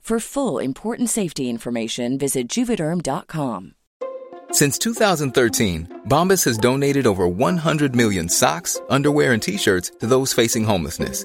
For full important safety information, visit juvederm.com. Since 2013, Bombas has donated over 100 million socks, underwear, and t-shirts to those facing homelessness.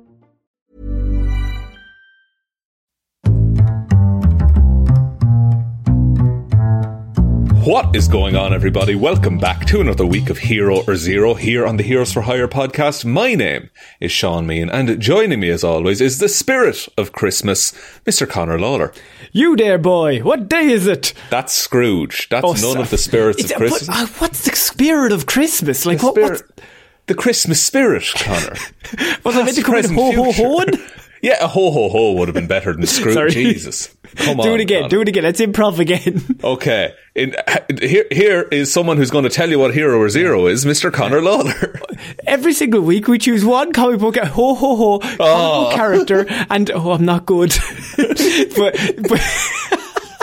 What is going on, everybody? Welcome back to another week of Hero or Zero here on the Heroes for Hire podcast. My name is Shaun Meighan, and joining me as always is the spirit of Christmas, Mr. Conor Lawler. You there, boy. What day is it? That's Scrooge. That's Oh, none so- of the spirits It's- of Christmas. But, uh, what's the spirit of Christmas? Like, the, what, spirit, what's, the Christmas spirit, Conor. was I meant to come in ho ho ho? Yeah, a ho ho ho would have been better than screw. Sorry. Jesus. Come on. Do it again. Do it again. Let's improv again. Okay. In, here, here is someone who's going to tell you what Hero or Zero is, Mr. Conor Lawler. Every single week we choose one comic book ho ho ho comic Oh. book ah. character, and oh, I'm not good. but, but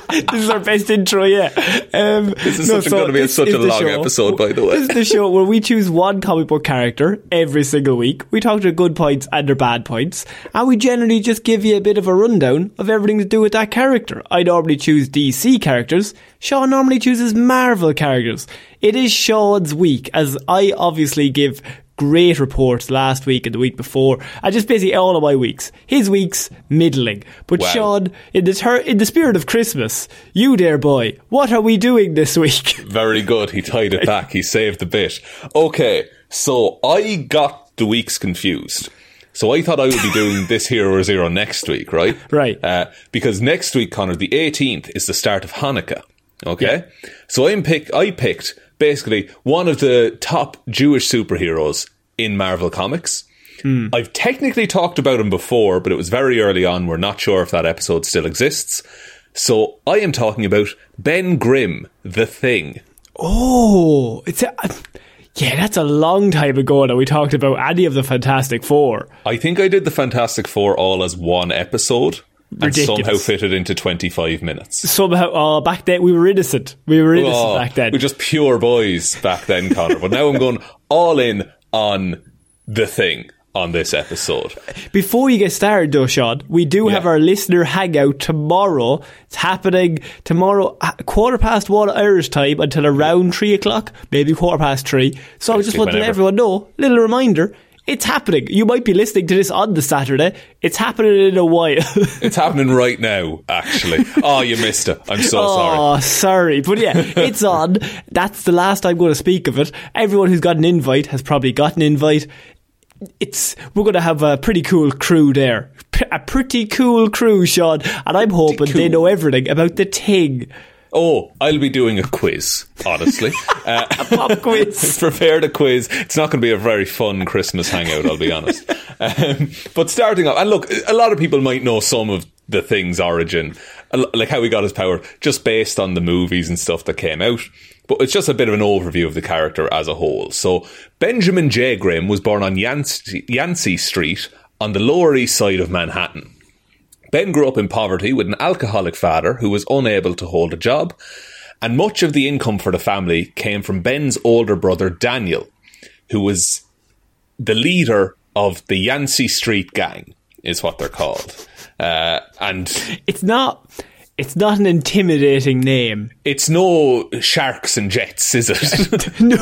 this is our best intro yet. Um, This is such- gonna be this such a long show. episode, by the way. This is the show where we choose one comic book character every single week. We talk their good points and their bad points, and we generally just give you a bit of a rundown of everything to do with that character. I normally choose DC characters. Shaun normally chooses Marvel characters. It is Shaun's week, as I obviously give great reports last week and the week before, and just basically all of my weeks. His weeks middling, but Wow. Shaun, in the ter- in the spirit of Christmas, you dear boy, what are we doing this week? Very good. He tied it back. He saved the bit. Okay, so I got the weeks confused. So I thought I would be doing this Hero or Zero next week, right? Right. Uh, because next week, Conor, the 18th is the start of Hanukkah. Okay. So I'm pick. I picked basically one of the top Jewish superheroes in Marvel Comics. Hmm. I've technically talked about him before, but it was very early on. We're not sure if that episode still exists. So I am talking about Ben Grimm, the Thing. Oh, it's a, yeah, that's a long time ago that we talked about any of the Fantastic Four. I think I did the Fantastic Four all as one episode and somehow fitted into 25 minutes. Somehow, oh, back then we were innocent. We were innocent Oh, back then. We're just pure boys back then, Conor. But now I'm going all in on the thing on this episode. Before you get started, though, Shaun, we do have our listener hangout tomorrow. It's happening tomorrow, quarter past one Irish time until around three o'clock, maybe quarter past three. So I just Basically want to let everyone know, little reminder. It's happening. You might be listening to this on the Saturday. It's happening in a while. It's happening right now, actually. Oh, you missed it. I'm so sorry. Oh, sorry. But yeah, it's on. That's the last I'm going to speak of it. Everyone who's got an invite has probably got an invite. It's we're going to have a pretty cool crew there. P- a pretty cool crew, Shaun. And I'm hoping they know everything about the thing. Oh, I'll be doing a quiz, honestly. Uh, Pop quiz. prepared a quiz. It's not going to be a very fun Christmas hangout, I'll be honest. Um, but starting off, and look, a lot of people might know some of the thing's origin, like how he got his power, just based on the movies and stuff that came out. But it's just a bit of an overview of the character as a whole. So, Benjamin J. Grimm was born on Yancey, Yancey Street on the Lower East Side of Manhattan. Ben grew up in poverty with an alcoholic father who was unable to hold a job, and much of the income for the family came from Ben's older brother Daniel, who was the leader of the Yancey Street Gang, is what they're called. Uh, and It's not. It's not an intimidating name. it's no sharks and jets, is it? No.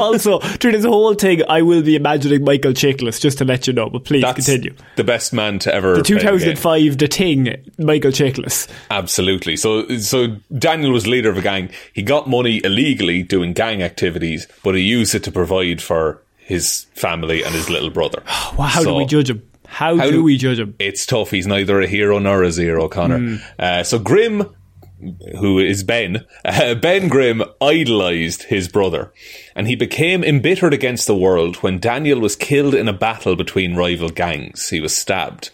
also, through this whole thing, I will be imagining Michael Chiklis, just to let you know. But please That's continue. the best man to ever. The play game. 2005 The Thing, Michael Chiklis. Absolutely. So, so Daniel was leader of a gang. He got money illegally doing gang activities, but he used it to provide for his family and his little brother. Well, how do we judge him? How, How do, do- we judge him? It's tough. He's neither a hero nor a zero, Conor. Uh, so Grimm, who is Ben, uh, Ben Grimm idolized his brother, and he became embittered against the world when Daniel was killed in a battle between rival gangs. He was stabbed.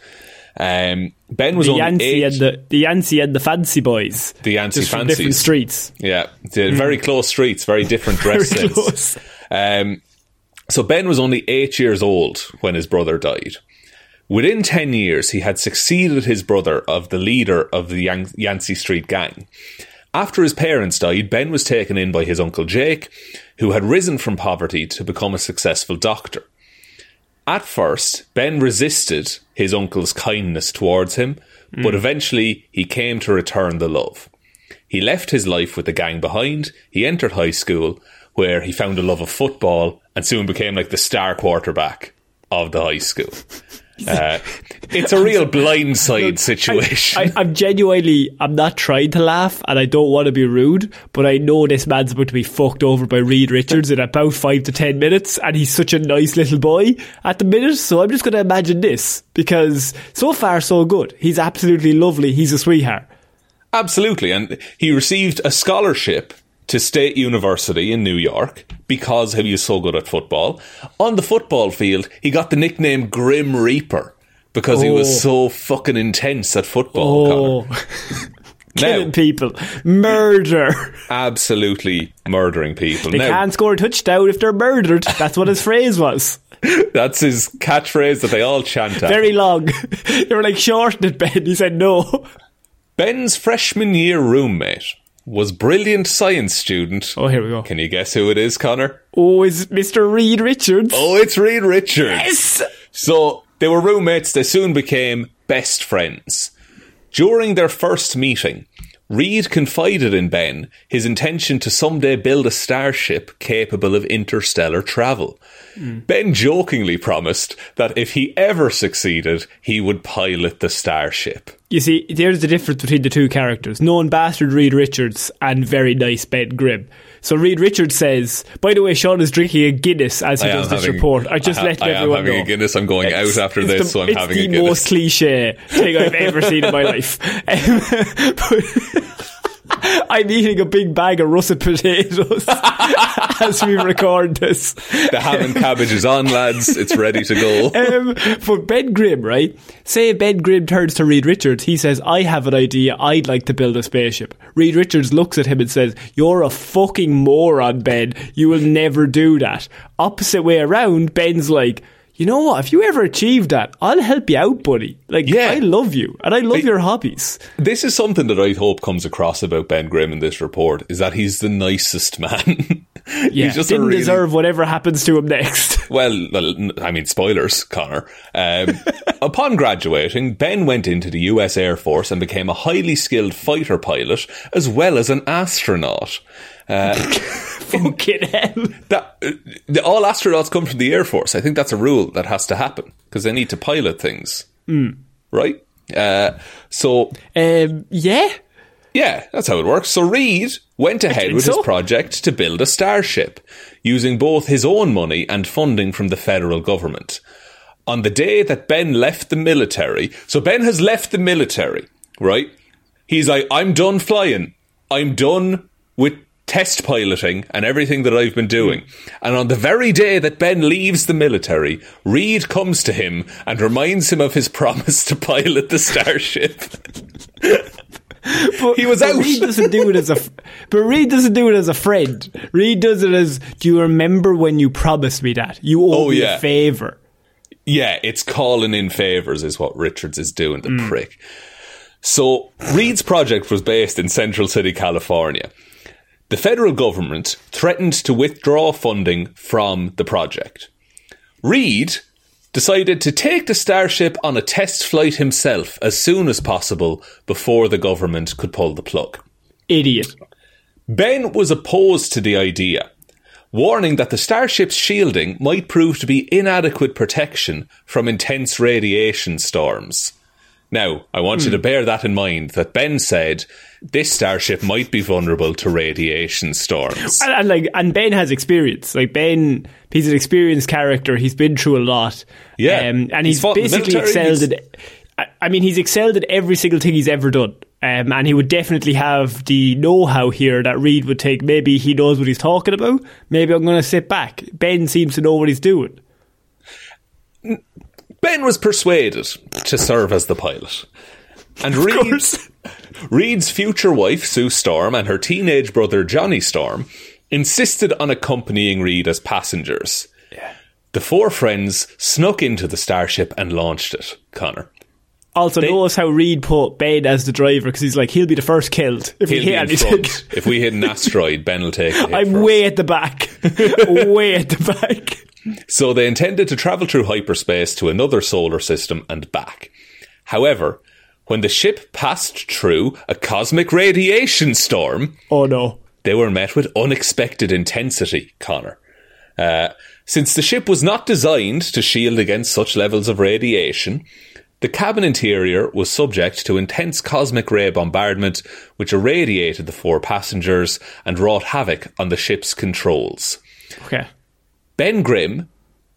Um, ben was The Yancey eight. and the the Yancey and the Fancy Boys. The Yancey from different streets. Yeah, the very close streets, very different dress Very. Um, so Ben was only eight years old when his brother died. Within 10 years, he had succeeded his brother of the leader of the Yan- Yancey Street gang. After his parents died, Ben was taken in by his uncle Jake, who had risen from poverty to become a successful doctor. At first, Ben resisted his uncle's kindness towards him, hmm. but eventually he came to return the love. He left his life with the gang behind. He entered high school, where he found a love of football and soon became like the star quarterback of the high school. Uh, it's a real blindside situation. I, I'm genuinely, I'm not trying to laugh and I don't want to be rude, but I know this man's about to be fucked over by Reed Richards in about five to ten minutes and he's such a nice little boy at the minute, so I'm just going to imagine this because so far so good. He's absolutely lovely. He's a sweetheart. Absolutely. And he received a scholarship to State University in New York because he was so good at football. On the football field, he got the nickname Grim Reaper because he Oh. was so fucking intense at football. Oh, killing Now, people. Murder. absolutely murdering people. They now, can't score a touchdown if they're murdered. That's what his phrase was. that's his catchphrase that they all chant at. Very long. they were like, shorten it, Ben. He said no. Ben's freshman year roommate was brilliant science student. Oh, here we go. Can you guess who it is, Conor? Oh, is Mr. Reed Richards? Oh, it's Reed Richards. Yes! So they were roommates, they soon became best friends. During their first meeting, Reed confided in Ben his intention to someday build a starship capable of interstellar travel. Ben jokingly promised that if he ever succeeded, he would pilot the starship. You see, there's the difference between the two characters. Known bastard Reed Richards and very nice Ben Grimm. So Reed Richards says, by the way, Shaun is drinking a Guinness as he I does this having- report. I just I ha- let I am everyone having know. a Guinness. I'm going out after this, the, so I'm having a Guinness. It's the most cliche thing I've ever seen in my life. Um, but- I'm eating a big bag of russet potatoes as we record this. The ham and cabbage is on, lads. It's ready to go. Um, but Ben Grimm, right? Say Ben Grimm turns to Reed Richards. He says, I have an idea. I'd like to build a spaceship. Reed Richards looks at him and says, You're a fucking moron, Ben. You will never do that. Opposite way around, Ben's like, you know what? If you ever achieve that, I'll help you out, buddy. Like, Yeah. I love you and I love But- your hobbies. This is something that I hope comes across about Ben Grimm in this report is that he's the nicest man. Yeah, just didn't really, deserve whatever happens to him next. Well, I mean, spoilers, Conor. Um, upon graduating, Ben went into the US Air Force and became a highly skilled fighter pilot as well as an astronaut. Fucking hell. That uh, all astronauts come from the Air Force. I think that's a rule that has to happen because they need to pilot things, Hmm. right? Uh, so Um, yeah. Yeah, that's how it works. So Reed went ahead with his project to build a starship, using both his own money and funding from the federal government. On the day that Ben left the military, so Ben has left the military, right? He's like, I'm done flying. I'm done with test piloting and everything that I've been doing. And on the very day that Ben leaves the military, Reed comes to him and reminds him of his promise to pilot the starship. But, He was out. Reed doesn't do it as a, but Reed doesn't do it as a friend. Reed does it as, do you remember when you promised me that? You owe Oh, me yeah. a favour. Yeah, it's calling in favours, is what Richards is doing, the mm. prick. So, Reed's project was based in Central City, California. The federal government threatened to withdraw funding from the project. Reed decided to take the Starship on a test flight himself as soon as possible before the government could pull the plug. Idiot. Ben was opposed to the idea, warning that the starship's shielding might prove to be inadequate protection from intense radiation storms. Now, I want you to bear that in mind that Ben said this starship might be vulnerable to radiation storms. And, and like, and Ben has experience. Like Ben, he's an experienced character. He's been through a lot. Yeah. um, and He's he's, fought in the basically military, excelled he's- at. I- I mean, he's excelled at every single thing he's ever done. Um, and he would definitely have the know-how here that Reed would take. Maybe he knows what he's talking about. Maybe I'm going to sit back. Ben seems to know what he's doing. Ben was persuaded to serve as the pilot. And Reed's, Reed's future wife, Sue Storm, and her teenage brother, Johnny Storm, insisted on accompanying Reed as passengers. The four friends snuck into the starship and launched it, Conor. Also, They- notice how Reed put Ben as the driver because he's like he'll be the first killed if we hit in anything. if we hit an asteroid, Ben will take hit I'm first. way at the back, way at the back. So they intended to travel through hyperspace to another solar system and back. However, when the ship passed through a cosmic radiation storm, Oh no! they were met with unexpected intensity, Conor. Uh, since the ship was not designed to shield against such levels of radiation, the cabin interior was subject to intense cosmic ray bombardment, which irradiated the four passengers and wrought havoc on the ship's controls. Okay. Ben Grimm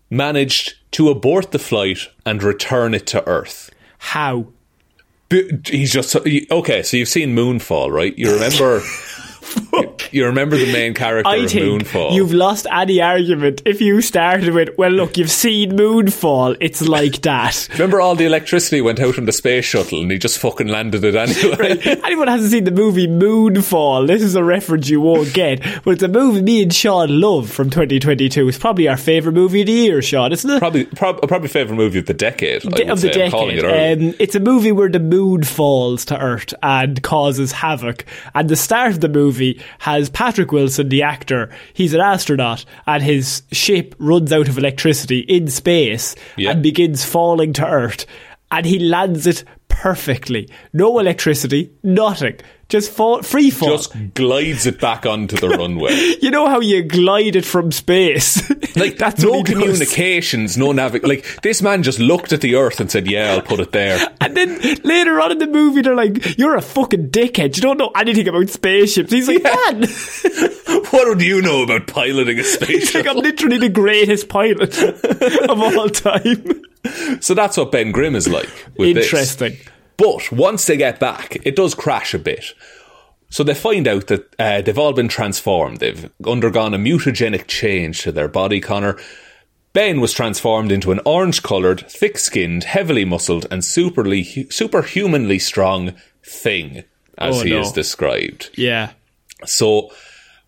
managed to abort the flight and return it to Earth. How? B- He's just okay. So you've seen Moonfall, right? You remember? you remember the main character I of think Moonfall? you've lost any argument if you started with, well, look, you've seen Moonfall. It's like that. Remember all the electricity went out on the space shuttle and he just fucking landed it anyway. Anyone hasn't seen the movie Moonfall, this is a reference you won't get. But it's a movie me and Shaun love from 2022. It's probably our favourite movie of the year, Shaun, isn't it? probably, prob- probably favorite movie of the decade. Would of the say. I'm it decade. Um, it's a movie where the moon falls to Earth and causes havoc. And the start of the movie has Patrick Wilson, the actor. He's an astronaut, and his ship runs out of electricity in space Yeah. and begins falling to Earth. And he lands it perfectly. No electricity, nothing. Just fall, free fall. just glides it back onto the runway. you know how you glide it from space? Like That's no what he does. communications, no navig. Like this man just looked at the Earth and said, "Yeah, I'll put it there." And then later on in the movie, they're like, "You're a fucking dickhead. You don't know anything about spaceships." He's like, "Man, what do you know about piloting a spaceship?" he's like, I'm literally the greatest pilot of all time." So that's what Ben Grimm is like. With this. Interesting. But once they get back, it does crash a bit. So they find out that uh, they've all been transformed. They've undergone a mutagenic change to their body, Conor. Ben was transformed into an orange coloured, thick skinned, heavily muscled, and superly, superhumanly strong thing, as Oh, he no. is described. Yeah. So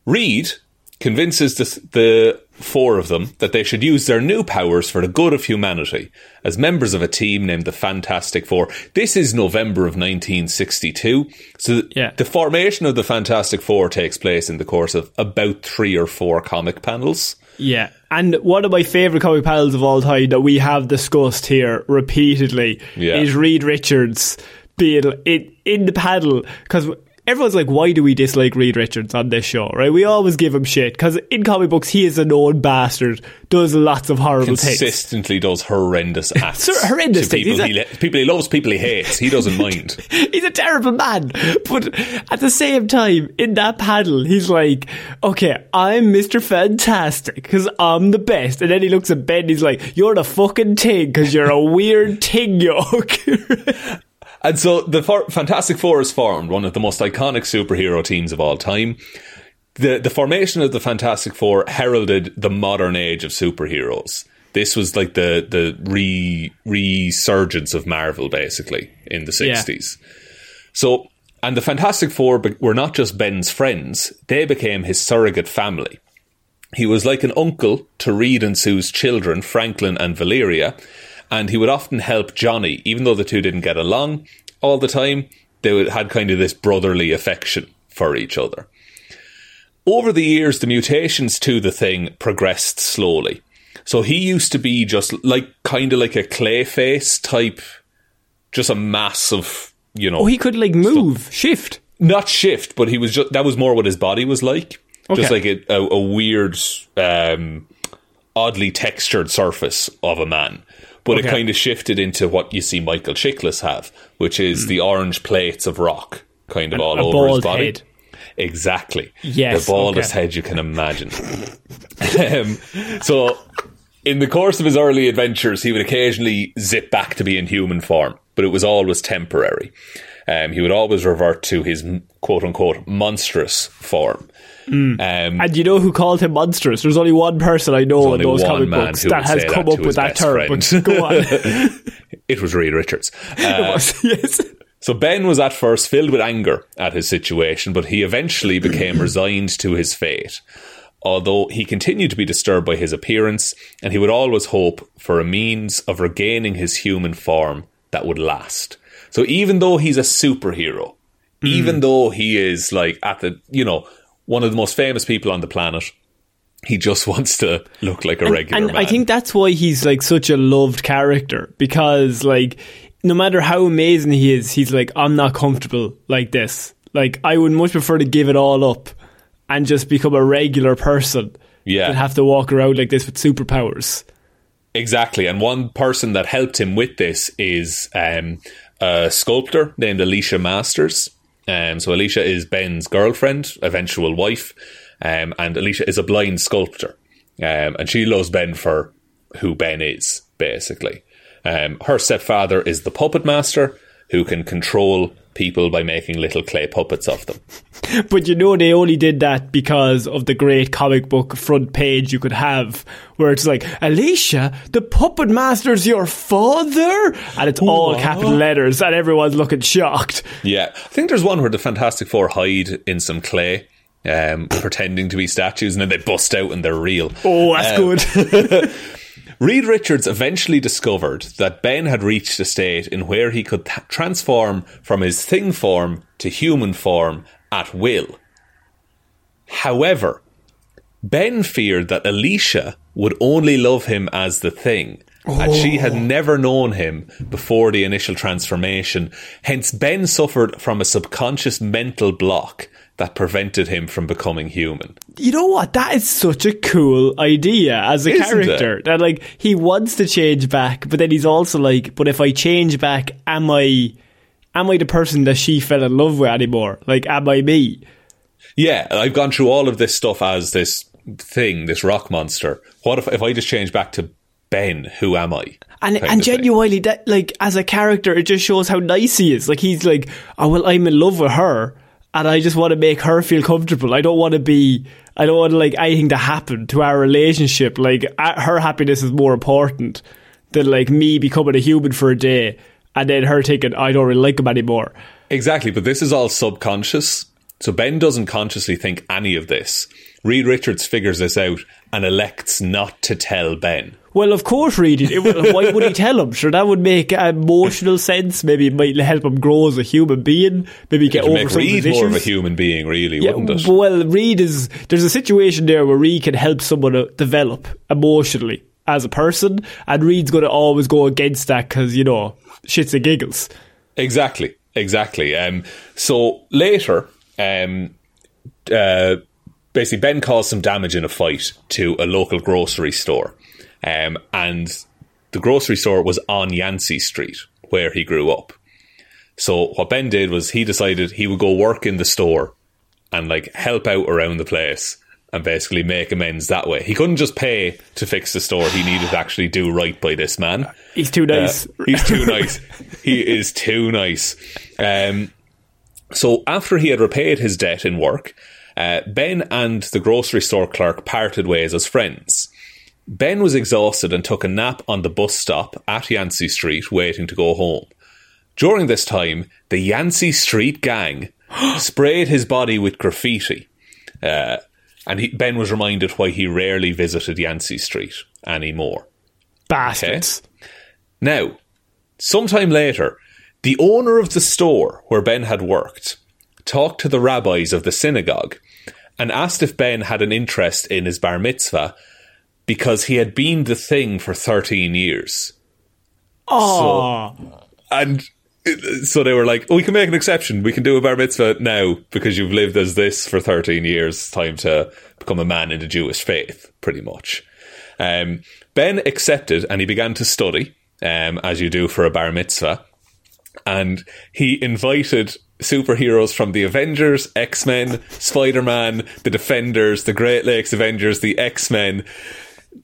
Reed convinces the, the four of them that they should use their new powers for the good of humanity as members of a team named the Fantastic Four. This is November of 1962. So Yeah. the formation of the Fantastic Four takes place in the course of about three or four comic panels. Yeah. And one of my favourite comic panels of all time that we have discussed here repeatedly Yeah. is Reed Richards being in, in the panel. Because everyone's like, why do we dislike Reed Richards on this show, right? We always give him shit. Because in comic books, he is a known bastard, does lots of horrible things. Consistently does horrendous acts. Sir, horrendous to things. People He's he, a- le- people he loves, people he hates. He doesn't mind. He's a terrible man. But at the same time, in that panel, he's like, okay, I'm Mr. Fantastic because I'm the best. And then he looks at Ben, he's like, you're the fucking thing because you're a weird thing, yoke. And so the Fantastic Four is formed, one of the most iconic superhero teams of all time. The the formation of the Fantastic Four heralded the modern age of superheroes. This was like the the re resurgence of Marvel, basically in the Yeah. sixties. So, and the Fantastic Four were not just Ben's friends; they became his surrogate family. He was like an uncle to Reed and Sue's children, Franklin and Valeria, and he would often help Johnny, even though the two didn't get along all the time. They would, had kind of this brotherly affection for each other. Over the years, the mutations to the thing progressed slowly. So he used to be just like kind of like a clay face type, just a mass of you know, Oh, he could like move, shift. not shift, but he was just that was more what his body was like, just like a, a, a weird, um, oddly textured surface of a man. But it kind of shifted into what you see Michael Chiklis have, which is the orange plates of rock, kind of all over his body. head. Exactly. Yes, the baldest okay. head you can imagine. um, so, in the course of his early adventures, he would occasionally zip back to be in human form, but it was always temporary. Um, he would always revert to his quote unquote monstrous form. Um, And you know who called him monstrous? There's only one person I know in those comic books that has come that up with that term. But go on. it was Reed Richards. Uh, yes. So Ben was at first filled with anger at his situation, but he eventually became resigned to his fate. Although he continued to be disturbed by his appearance, and he would always hope for a means of regaining his human form that would last. So even though he's a superhero, even though he is like at the, you know, one of the most famous people on the planet, he just wants to look like a regular and man. I think that's why he's like such a loved character because like no matter how amazing he is, he's like I'm not comfortable like this. Like I would much prefer to give it all up and just become a regular person Yeah. than have to walk around like this with superpowers. Exactly. And one person that helped him with this is um, a sculptor named Alicia Masters. Um, so Alicia is Ben's girlfriend, eventual wife, um, and Alicia is a blind sculptor. Um, and she loves Ben for who Ben is, basically. Um, her stepfather is the puppet master who can control people by making little clay puppets of them. But you know they only did that because of the great comic book front page you could have where it's like, Alicia, the puppet master's your father? And it's all capital letters and everyone's looking shocked. Yeah, I think there's one where the Fantastic Four hide in some clay, um, pretending to be statues, and then they bust out and they're real. Oh, that's good. Reed Richards eventually discovered that Ben had reached a state in where he could th- transform from his thing form to human form at will. However, Ben feared that Alicia would only love him as the thing, and she had oh. never known him before the initial transformation. Hence, Ben suffered from a subconscious mental block that prevented him from becoming human. you know what? That is such a cool idea as a Isn't character. it? That like he wants to change back, but then he's also like, but if I change back, am I am I the person that she fell in love with anymore? Like, am I me? Yeah, I've gone through all of this stuff as this thing, this rock monster. What if if I just change back to Ben? Who am I? And and thing. genuinely, that like as a character, it just shows how nice he is. Like he's like, oh well, I'm in love with her, and I just want to make her feel comfortable. I don't want to be, I don't want like anything to happen to our relationship. Like her happiness is more important than like me becoming a human for a day, and then her thinking I don't really like him anymore. Exactly, but this is all subconscious. So Ben doesn't consciously think any of this. Reed Richards figures this out and elects not to tell Ben. Well, of course, Reed. Why would he tell him? Sure, that would make emotional sense. Maybe it might help him grow as a human being. Maybe get over make some Reed more of a human being, really, Yeah, wouldn't it? well, Reed is there's a situation there where Reed can help someone develop emotionally as a person, and Reed's going to always go against that because you know shits and giggles. Exactly, exactly. Um, so later, um, uh, basically, Ben caused some damage in a fight to a local grocery store, um, and the grocery store was on Yancey Street where he grew up. So what Ben did was he decided he would go work in the store and like help out around the place and basically make amends that way. He couldn't just pay to fix the store. He needed to actually do right by this man. He's too nice. Uh, he's too nice. He is too nice. Um, so after he had repaid his debt in work, uh, Ben and the grocery store clerk parted ways as friends. Ben was exhausted and took a nap on the bus stop at Yancey Street, waiting to go home. During this time, the Yancey Street gang sprayed his body with graffiti. Uh, and he, Ben was reminded why he rarely visited Yancey Street anymore. Bastards. Now, sometime later, the owner of the store where Ben had worked talked to the rabbis of the synagogue and asked if Ben had an interest in his bar mitzvah because he had been the thing for 13 years. Oh, And uh, so they were like, oh, we can make an exception. We can do a bar mitzvah now because you've lived as this for 13 years. Time to become a man in the Jewish faith, pretty much. Um, ben accepted and he began to study, um, as you do for a bar mitzvah. And he invited superheroes from the Avengers, X Men, Spider Man, the Defenders, the Great Lakes Avengers, the X Men,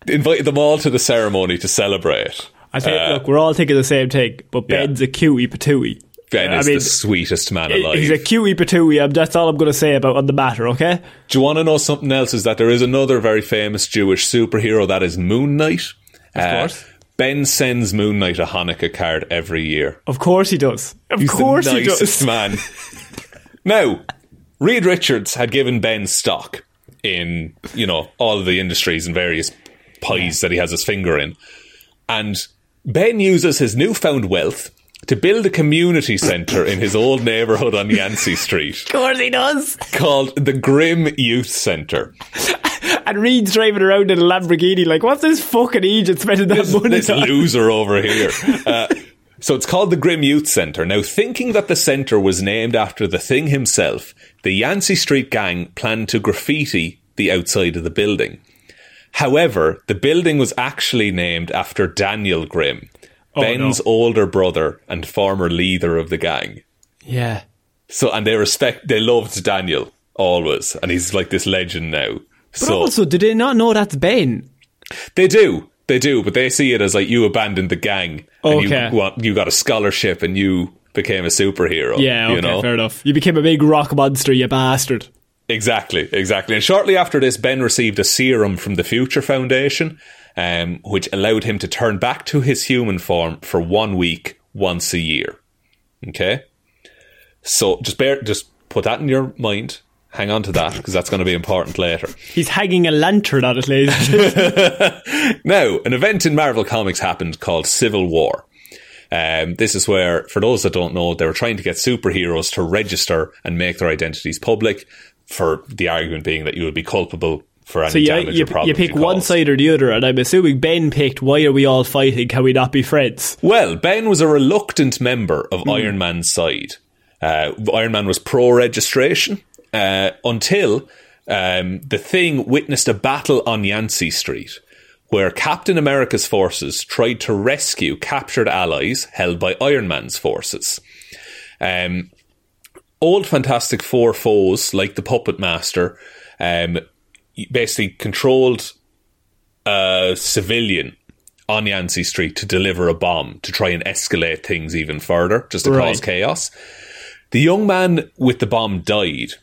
invited them all to the ceremony to celebrate. I think. Uh, look, we're all thinking the same thing, but yeah. Ben's a cutie patooey. Ben I is mean, the sweetest man alive. He's a cutie patooey. um, That's all I'm going to say about on the matter. Okay. Do you want to know something else? Is that there is another very famous Jewish superhero that is Moon Knight. Of course. Ben sends Moon Knight a Hanukkah card every year. Of course he does. Of He's course the he does. man. now, Reed Richards had given Ben stock in, you know, all of the industries and various pies that he has his finger in. And Ben uses his newfound wealth to build a community centre in his old neighbourhood on Yancey Street Of course he does. called the Grimm Youth Centre. And Reed's driving around in a Lamborghini, like, what's this fucking agent spending that this, money this on? loser over here. Uh, so it's called the Grimm Youth Centre. Now, thinking that the centre was named after the thing himself, the Yancey Street gang planned to graffiti the outside of the building. However, the building was actually named after Daniel Grimm, Ben's older brother and former leader of the gang. Yeah. So, and they respect, they loved Daniel always, and he's like this legend now. But so also, do they not know that's Ben? They do. They do, but they see it as like you abandoned the gang and Okay. you want you got a scholarship and you became a superhero. Yeah, okay, you know? fair enough. You became a big rock monster, you bastard. Exactly, exactly. And shortly after this, Ben received a serum from the Future Foundation, um, which allowed him to turn back to his human form for one week, once a year. Okay, so just bear, just put that in your mind. Hang on to that because that's going to be important later. He's hanging a lantern on it, ladies and. Now, an event in Marvel Comics happened called Civil War. Um, this is where, for those that don't know, they were trying to get superheroes to register and make their identities public. For the argument being that you would be culpable for any So you, damage you, or problems you pick you one side or the other, and I'm assuming Ben picked why are we all fighting? Can we not be friends? Well, Ben was a reluctant member of Hmm. Iron Man's side. Uh, Iron Man was pro registration uh, until um, the thing witnessed a battle on Yancey Street where Captain America's forces tried to rescue captured allies held by Iron Man's forces. Um, old Fantastic Four foes, like the Puppet Master, um, basically controlled a civilian on Yancey Street to deliver a bomb to try and escalate things even further, just to Right. cause chaos. The young man with the bomb died,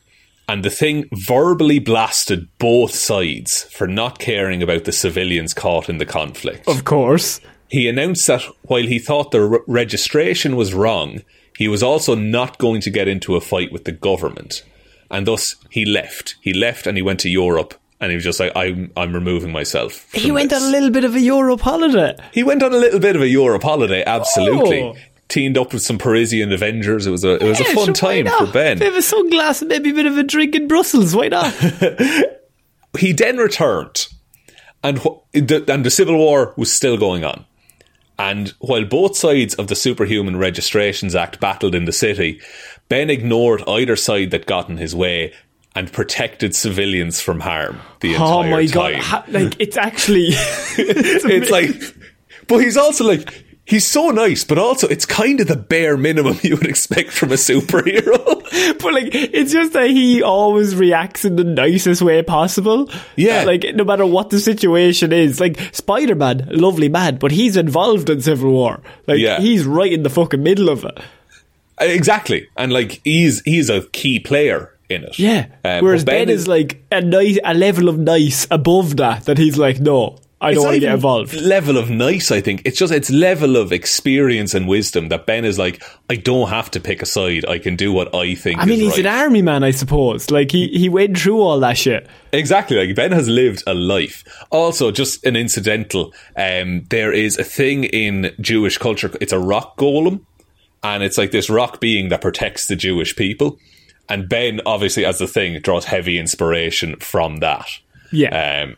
and the thing verbally blasted both sides for not caring about the civilians caught in the conflict. Of course. He announced that while he thought the re- registration was wrong, he was also not going to get into a fight with the government. And thus he left. He left and he went to Europe and he was just like, I'm, I'm removing myself. He went this." on a little bit of a Europe holiday. He went on a little bit of a Europe holiday, absolutely. Oh. Teamed up with some Parisian Avengers. It was a it was Yeah, a fun sure, time for Ben. Bit of a sunglass and maybe a bit of a drink in Brussels. Why not? He then returned, and wh- the, and the civil war was still going on. And while both sides of the Superhuman Registrations Act battled in the city, Ben ignored either side that got in his way and protected civilians from harm the oh entire oh my god! time. Ha- like it's actually it's like, but he's also like, He's so nice, but also it's kind of the bare minimum you would expect from a superhero. But like, it's just that he always reacts in the nicest way possible. Yeah. Uh, like, no matter what the situation is. Like, Spider Man, lovely man, but he's involved in Civil War. Like, Yeah. he's right in the fucking middle of it. exactly, and like he's he's a key player in it. Yeah. Um, Whereas but Ben, is, like a nice, a level of nice above that, that he's like, no, I don't want to get involved. Level of nice, I think. It's just it's level of experience and wisdom that Ben is like. I don't have to pick a side. I can do what I think. I mean, he's an army man, I suppose. Like, he, he went through all that shit. Exactly, like Ben has lived a life. Also, just an incidental, um, there is a thing in Jewish culture. It's a rock golem, and it's like this rock being that protects the Jewish people. And Ben, obviously, as the thing, draws heavy inspiration from that. Yeah. Um,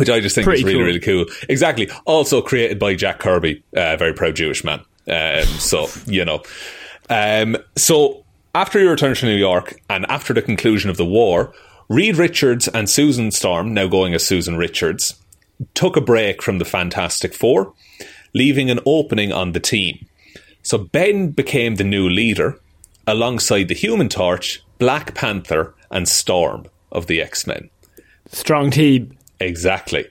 which I just think Pretty is really, cool. really cool. Exactly. Also created by Jack Kirby, a very proud Jewish man. Um, so, you know. Um, so, after he returned to New York and after the conclusion of the war, Reed Richards and Susan Storm, now going as Susan Richards, took a break from the Fantastic Four, leaving an opening on the team. So, Ben became the new leader alongside the Human Torch, Black Panther, and Storm of the X Men. Strong team. Exactly.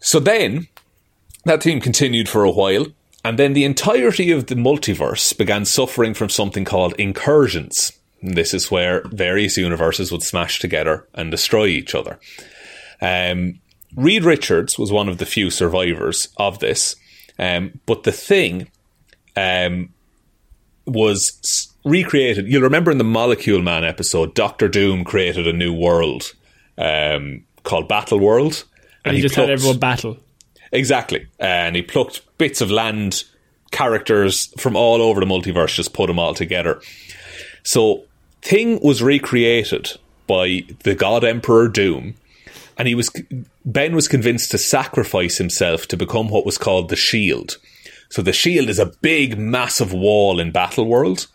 So then, that team continued for a while, and then the entirety of the multiverse began suffering from something called incursions. This is where various universes would smash together and destroy each other. Um, Reed Richards was one of the few survivors of this, um, but the thing um, was recreated. You'll remember in the Molecule Man episode, Doctor Doom created a new world um, called Battle World, And he, just had everyone battle. Exactly. Uh, and he plucked bits of land, characters from all over the multiverse, just put them all together. So, Thing was recreated by the God Emperor Doom, and he was Ben was convinced to sacrifice himself to become what was called the Shield. So the Shield is a big, massive wall in Battle World,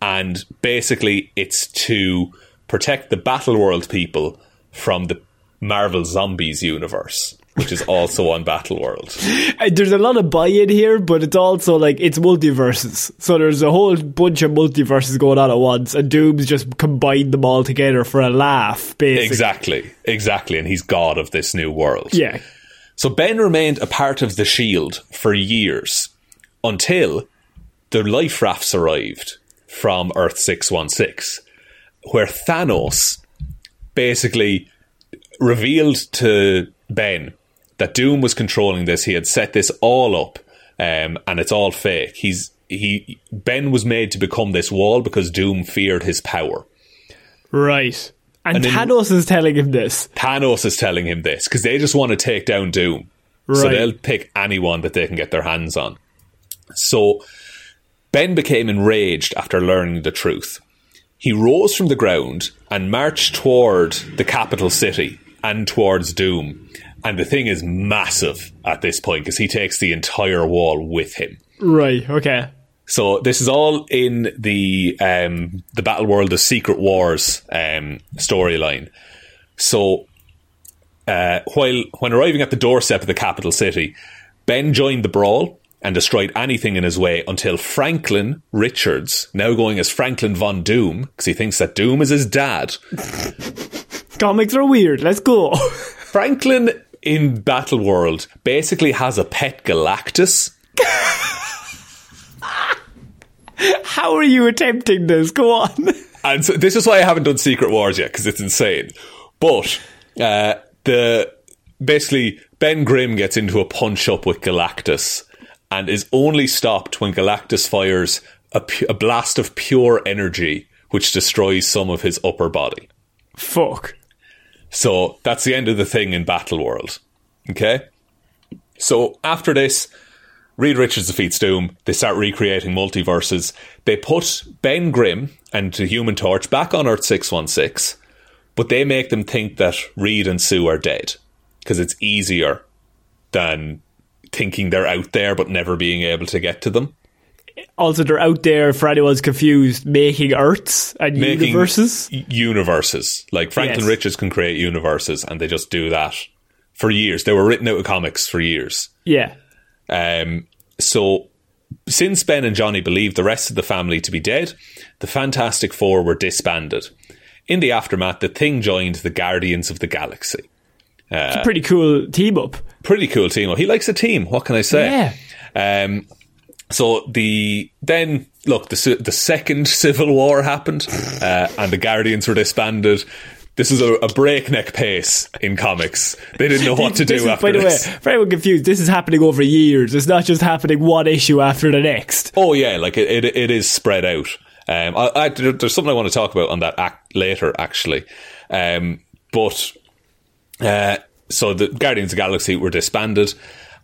and basically it's to protect the Battle World people from the Marvel Zombies universe, which is also on Battle World. Uh, There's a lot of buy-in here, but it's also like it's multiverses. So there's a whole bunch of multiverses going on at once, and Doom's just combined them all together for a laugh, basically. Exactly, exactly, and he's god of this new world. Yeah. So Ben remained a part of the Shield for years until the life rafts arrived from Earth 616, where Thanos basically revealed to Ben that Doom was controlling this. He had set this all up, um, and it's all fake. He's he Ben was made to become this wall because Doom feared his power. Right. And, And then- Thanos is telling him this. Thanos is telling him this because they just want to take down Doom. So they'll pick anyone that they can get their hands on. So Ben became enraged after learning the truth. He rose from the ground and marched toward the capital city and towards Doom. And the thing is massive at this point because he takes the entire wall with him. Right, okay. So this is all in the um, the Battle World of Secret Wars um, storyline. So uh, while when arriving at the doorstep of the capital city, Ben joined the brawl and destroyed anything in his way until Franklin Richards, now going as Franklin von Doom, because he thinks that Doom is his dad. Comics are weird. Let's go. Franklin in Battle World basically has a pet Galactus. How are you attempting this? Go on. And so this is why I haven't done Secret Wars yet because it's insane. But uh, the basically Ben Grimm gets into a punch up with Galactus and is only stopped when Galactus fires a, pu- a blast of pure energy which destroys some of his upper body. Fuck. So that's the end of the thing in Battle World. Okay? So after this, Reed Richards defeats Doom. They start recreating multiverses. They put Ben Grimm and the Human Torch back on Earth 616, but they make them think that Reed and Sue are dead because it's easier than thinking they're out there but never being able to get to them. Also, they're out there, for anyone's confused, making Earths and Making universes. universes. Like Franklin Yes. Richards can create universes and they just do that for years. They were written out of comics for years. Yeah. Um, so, since Ben and Johnny believed the rest of the family to be dead, the Fantastic Four were disbanded. In the aftermath, the Thing joined the Guardians of the Galaxy. It's a pretty cool team up. Pretty cool team. up He likes a team. What can I say? Yeah. Um, so the then look the the second Civil War happened, uh, and the Guardians were disbanded. This is a, a breakneck pace in comics. They didn't know what to do is, after by the this. way, for anyone confused, this is happening over years. It's not just happening one issue after the next. Oh yeah, like it, it, it is spread out. Um, I, I, there's something I want to talk about on that act later, actually. Um, but uh, so the Guardians of the Galaxy were disbanded,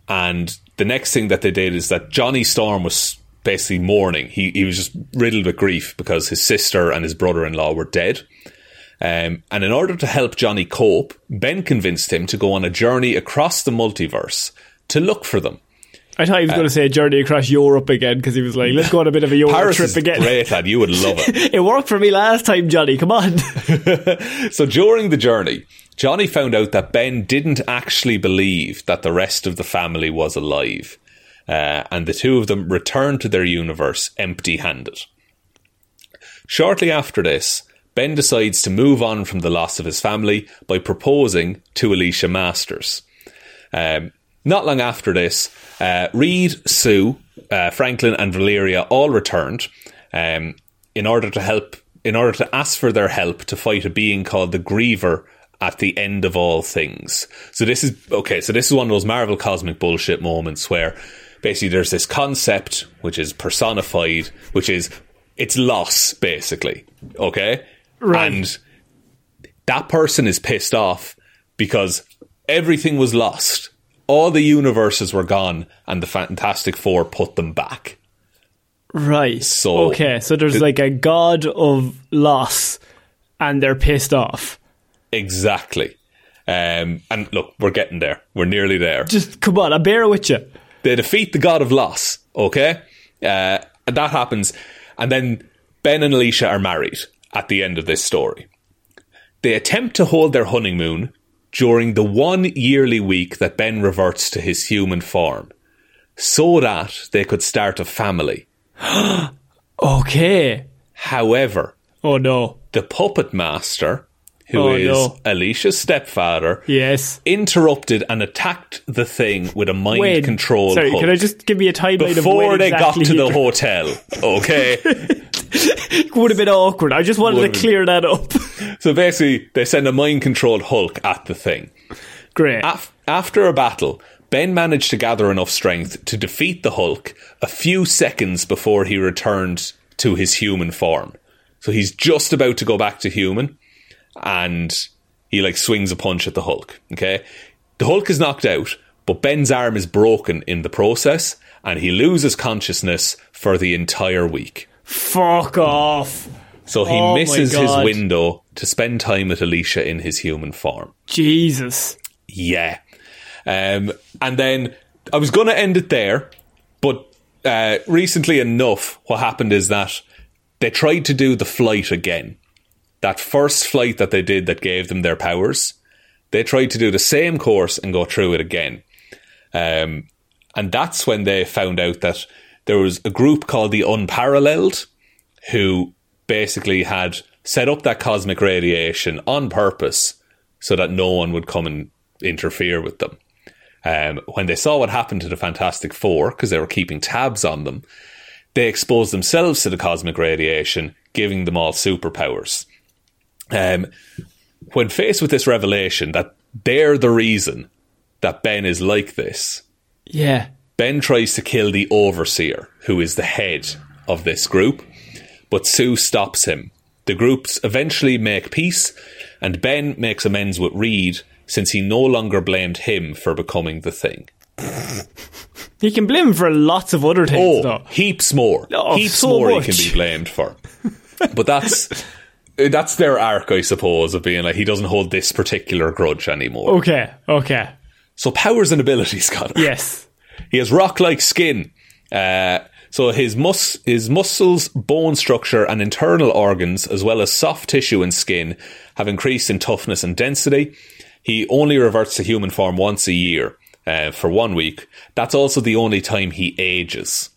and the next thing that they did is that Johnny Storm was basically mourning. He he was just riddled with grief because his sister and his brother-in-law were dead. Um, and in order to help Johnny cope, Ben convinced him to go on a journey across the multiverse to look for them. I thought he was going to say a journey across Europe again because he was like, let's go on a bit of a Europe Paris trip is again. great, lad. You would love it. It worked for me last time, Johnny. Come on. So during the journey, Johnny found out that Ben didn't actually believe that the rest of the family was alive. Uh, and the two of them returned to their universe empty handed. Shortly after this, Ben decides to move on from the loss of his family by proposing to Alicia Masters. Um, not long after this, uh, Reed, Sue, uh, Franklin, and Valeria all returned um, in order to help, in order to ask for their help to fight a being called the Griever at the end of all things. So this is okay. So this is one of those Marvel cosmic bullshit moments where basically there's this concept which is personified, which is it's loss, basically. Okay, Right. and that person is pissed off because everything was lost. All the universes were gone, and the Fantastic Four put them back. right. So- okay, so there's like a god of loss, and they're pissed off. Exactly. Um, and look, we're getting there. We're nearly there. Just come on, I bear with you. They defeat the god of loss, okay? Uh, and that happens. And then Ben and Alicia are married at the end of this story. They attempt to hold their honeymoon during the one yearly week that Ben reverts to his human form so that they could start a family. Okay. However, Oh no. the puppet master, who Oh, is no. Alicia's stepfather, Yes. interrupted and attacked the thing with a mind Wait. control Sorry, hook can I just give me a timeline of before they exactly got to the hotel. Okay, It would have been awkward. I just wanted Would've to clear that up. so basically, they send a mind controlled Hulk at the thing. Great. Af- after a battle, Ben managed to gather enough strength to defeat the Hulk a few seconds before he returned to his human form. So he's just about to go back to human, and he like swings a punch at the Hulk. Okay, the Hulk is knocked out, but Ben's arm is broken in the process, and he loses consciousness for the entire week. Fuck off. So he Oh misses his window to spend time with Alicia in his human form. Jesus. Yeah. Um, and then I was going to end it there, but uh, recently enough, what happened is that they tried to do the flight again. That first flight that they did that gave them their powers, they tried to do the same course and go through it again. Um, and that's when they found out that there was a group called the Unparalleled who basically had set up that cosmic radiation on purpose so that no one would come and interfere with them. Um, when they saw what happened to the Fantastic Four, because they were keeping tabs on them, they exposed themselves to the cosmic radiation, giving them all superpowers. Um, when faced with this revelation that they're the reason that Ben is like this, Yeah. Ben tries to kill the Overseer, who is the head of this group, but Sue stops him. The groups eventually make peace, and Ben makes amends with Reed since he no longer blamed him for becoming the thing. He can blame him for lots of other things, Oh, though. heaps more. Oh, heaps so more much. he can be blamed for. but that's that's their arc, I suppose, of being like he doesn't hold this particular grudge anymore. Okay, okay. So powers and abilities, Conor. Yes. He has rock-like skin. Uh, so his mus- his muscles, bone structure, and internal organs, as well as soft tissue and skin, have increased in toughness and density. He only reverts to human form once a year, uh, for one week. That's also the only time he ages.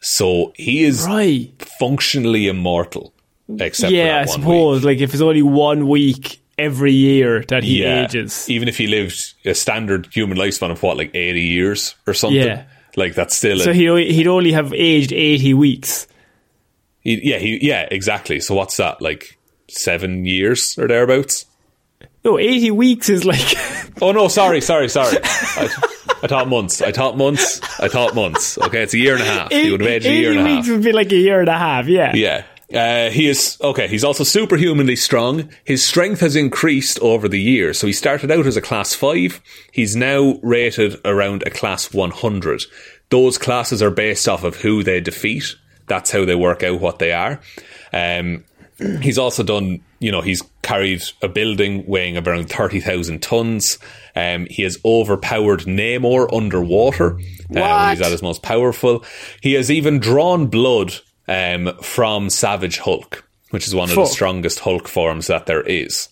So he is Right. functionally immortal, except yeah, for I suppose. week. Like if it's only one week every year that he yeah, ages. even if he lived a standard human lifespan of what, like eighty years or something. Yeah. like that's still. So a, he he'd only have aged eighty weeks. he- yeah, he, yeah, exactly. So what's that like? Seven years or thereabouts. No, eighty weeks is like Oh no, sorry, sorry, sorry. I, I thought months. I thought months. I thought months. Okay, it's a year and a half. He would have aged a year and a weeks half. would be like a year and a half. Yeah. Yeah. Uh, he is okay. He's also superhumanly strong. His strength has increased over the years. So he started out as a class five. He's now rated around a class 100. Those classes are based off of who they defeat. That's how they work out what they are. Um, he's also done, you know, he's carried a building weighing around 30,000 tons. Um, he has overpowered Namor underwater uh, he's at his most powerful. He has even drawn blood um, from Savage Hulk, which is one of the strongest Hulk forms that there is.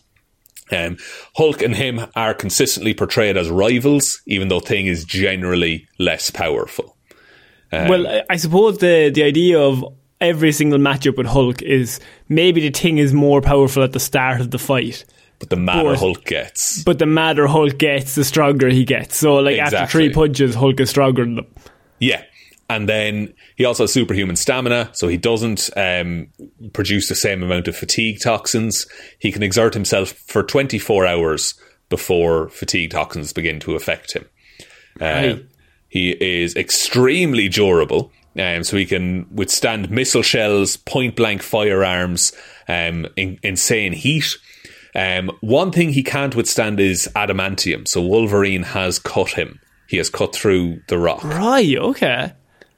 Um, Hulk and him are consistently portrayed as rivals, even though Thing is generally less powerful. well, I- suppose the the idea of every single matchup with Hulk is maybe the thing is more powerful at the start of the fight. But the madder But- Hulk gets, But the madder Hulk gets, the stronger he gets. So, like after three punches, Hulk is stronger than them. Yeah. And then he also has superhuman stamina, so he doesn't um, produce the same amount of fatigue toxins. He can exert himself for 24 hours before fatigue toxins begin to affect him. Uh, Right. He is extremely durable, um, so he can withstand missile shells, point blank firearms, um, in, insane heat. Um, one thing he can't withstand is adamantium, so Wolverine has cut him. He has cut through the rock. Right, okay.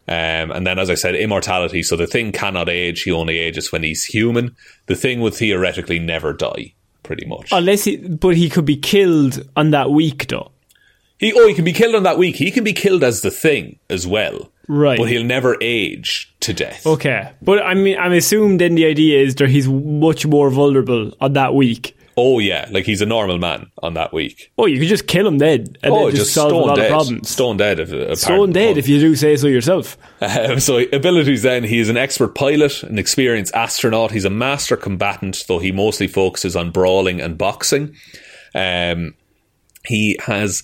Um, and then, as I said, immortality. So the thing cannot age. He only ages when he's human. The thing would theoretically never die, pretty much. Unless he, but he could be killed on that week, though. he oh, he can be killed on that week. He can be killed as the thing as well, Right. But he'll never age to death. Okay. But I mean, I'm assuming then the idea is that he's much more vulnerable on that week. Oh yeah, like he's a normal man on that week. Oh, you could just kill him then and oh, then just, solve a lot dead. of problems. Stone dead. If, if Stone dead, if you do say so yourself. Um, so abilities then, he is an expert pilot, an experienced astronaut. He's a master combatant, though he mostly focuses on brawling and boxing. Um, he has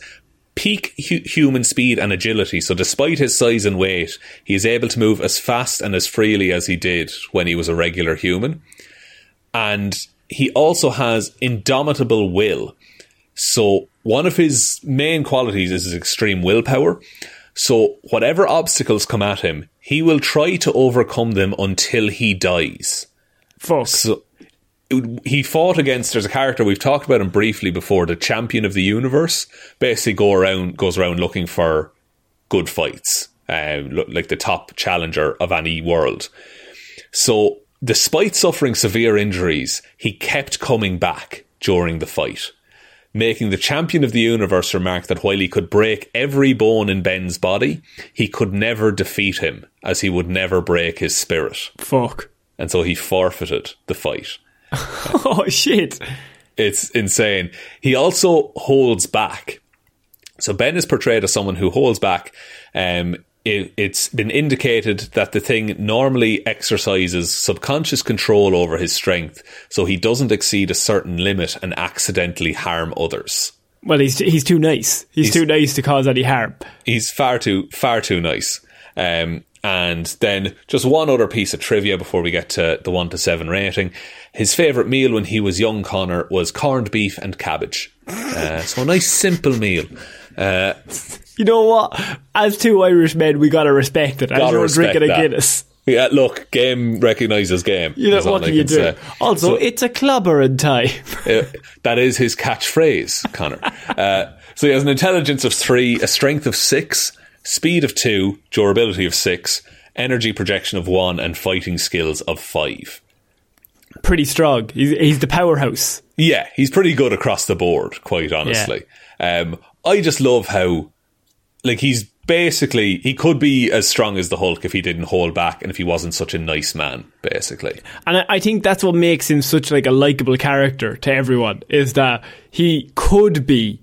peak hu- human speed and agility. So despite his size and weight, he is able to move as fast and as freely as he did when he was a regular human. And he also has indomitable will. So one of his main qualities is his extreme willpower. So whatever obstacles come at him, he will try to overcome them until he dies. Fuck. So he fought against there's a character we've talked about him briefly before, the champion of the universe. Basically go around goes around looking for good fights. Um, like the top challenger of any world. So despite suffering severe injuries, he kept coming back during the fight. Making the champion of the universe remark that while he could break every bone in Ben's body, he could never defeat him, as he would never break his spirit. Fuck. And so he forfeited the fight. Oh, shit. It's insane. He also holds back. So Ben is portrayed as someone who holds back. Um, it, it's been indicated that the thing normally exercises subconscious control over his strength, so he doesn't exceed a certain limit and accidentally harm others. Well, he's he's too nice. He's, too nice to cause any harm. He's far too far too nice. Um, and then just one other piece of trivia before we get to the one to seven rating. His favourite meal when he was young, Conor, was corned beef and cabbage. Uh, so a nice simple meal. Uh, You know what? As two Irish men, we gotta respect it. Gotta you're respect drinking a that. Guinness. yeah, look, game recognises game. You know what can you can do? say. Also, So- it's a clobbering time. Uh, that is his catchphrase, Conor. Uh, so he has an intelligence of three, a strength of six, speed of two, durability of six, energy projection of one, and fighting skills of five. Pretty strong. He's, he's the powerhouse. Yeah, he's pretty good across the board, quite honestly. Um, I just love how, like, he's basically, he could be as strong as the Hulk if he didn't hold back and if he wasn't such a nice man, basically. And I, think that's what makes him such like a likable character to everyone is that he could be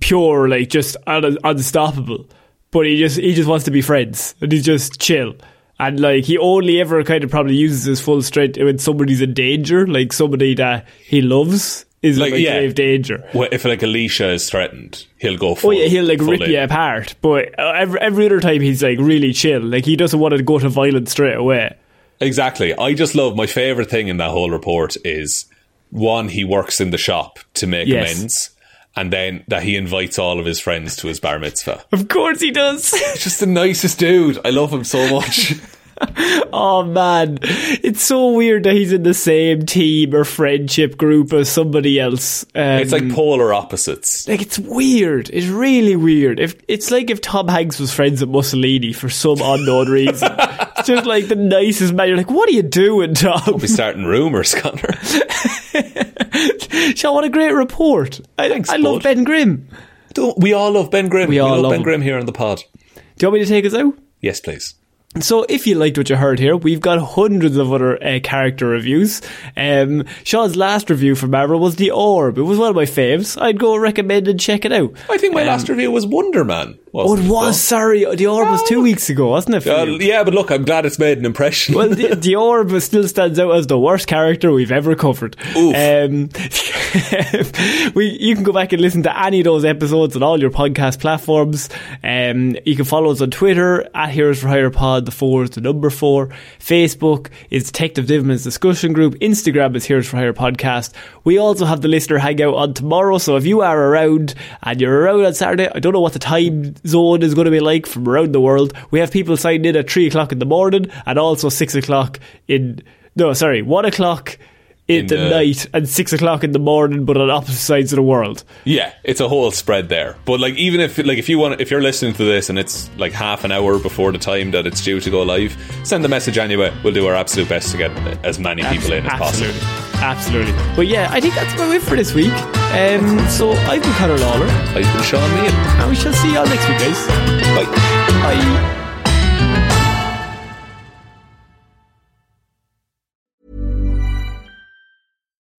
pure, like just un- unstoppable. But he just he just wants to be friends, and he's just chill. And like he only ever kind of probably uses his full strength when somebody's in danger, like somebody that he loves is Like, like yeah. grave danger. Well, if like Alicia is threatened, he'll go. Oh yeah, he'll like rip in. you apart. But uh, every every other time he's like really chill. Like he doesn't want to go to violence straight away. Exactly. I just love my favorite thing in that whole report is one he works in the shop to make Yes. amends, and then that he invites all of his friends to his bar mitzvah. Of course he does. He's just the nicest dude. I love him so much. oh man, it's so weird that he's in the same team or friendship group as somebody else. Um, it's like polar opposites. Like it's weird. It's really weird. If it's like if Tom Hanks was friends with Mussolini for some unknown reason. it's just like the nicest man. You're like, what are you doing, Tom? Be starting rumors, Conor. Shaun, what a great report. I, Thanks, I love. Ben Grimm. Don't, we all love Ben Grimm. We all love, love Ben. Grimm here on the pod. Do you want me to take us out? Yes, please. So, if you liked what you heard here, we've got hundreds of other uh, character reviews. Um, Shaun's last review for Marvel was The Orb. It was one of my faves. I'd go recommend and check it out. I think my Um, last review was Wonder Man. Oh, wasn't it was. Sorry, The Orb was two weeks ago, wasn't it? for Uh, you? yeah, but look, I'm glad it's made an impression. Well, the, the Orb still stands out as the worst character we've ever covered. Oof. Um, we, you can go back and listen to any of those episodes on all your podcast platforms. Um, you can follow us on Twitter at Heroes for Hire Pod. The four is the number four. Facebook is Detective Divilment's discussion group. Instagram is Heroes for Hire Podcast. We also have the listener hangout on tomorrow. So if you are around and you're around on Saturday, I don't know what the time zone is going to be like from around the world. We have people signed in at three o'clock in the morning and also six o'clock in no, sorry, one o'clock in, the, the- night and six o'clock in the morning, but on opposite sides of the world. Yeah, it's a whole spread there. But like, even if like if you want, if you're listening to this and it's like half an hour before the time that it's due to go live, send the message anyway. We'll do our absolute best to get as many people in as Absolutely. possible. Absolutely. But yeah, I think that's about it for this week. Um, so I've been Conor Lawler, I've been Shaun Meighan. and we shall see you all next week, guys. Bye. Bye.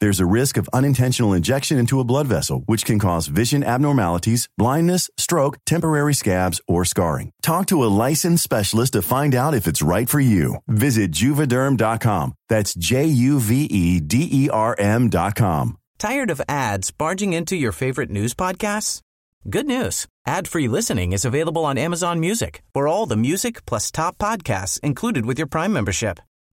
There's a risk of unintentional injection into a blood vessel, which can cause vision abnormalities, blindness, stroke, temporary scabs, or scarring. Talk to a licensed specialist to find out if it's right for you. Visit juvederm.com. That's J U V E D E R M.com. Tired of ads barging into your favorite news podcasts? Good news. Ad-free listening is available on Amazon Music for all the music plus top podcasts included with your Prime membership.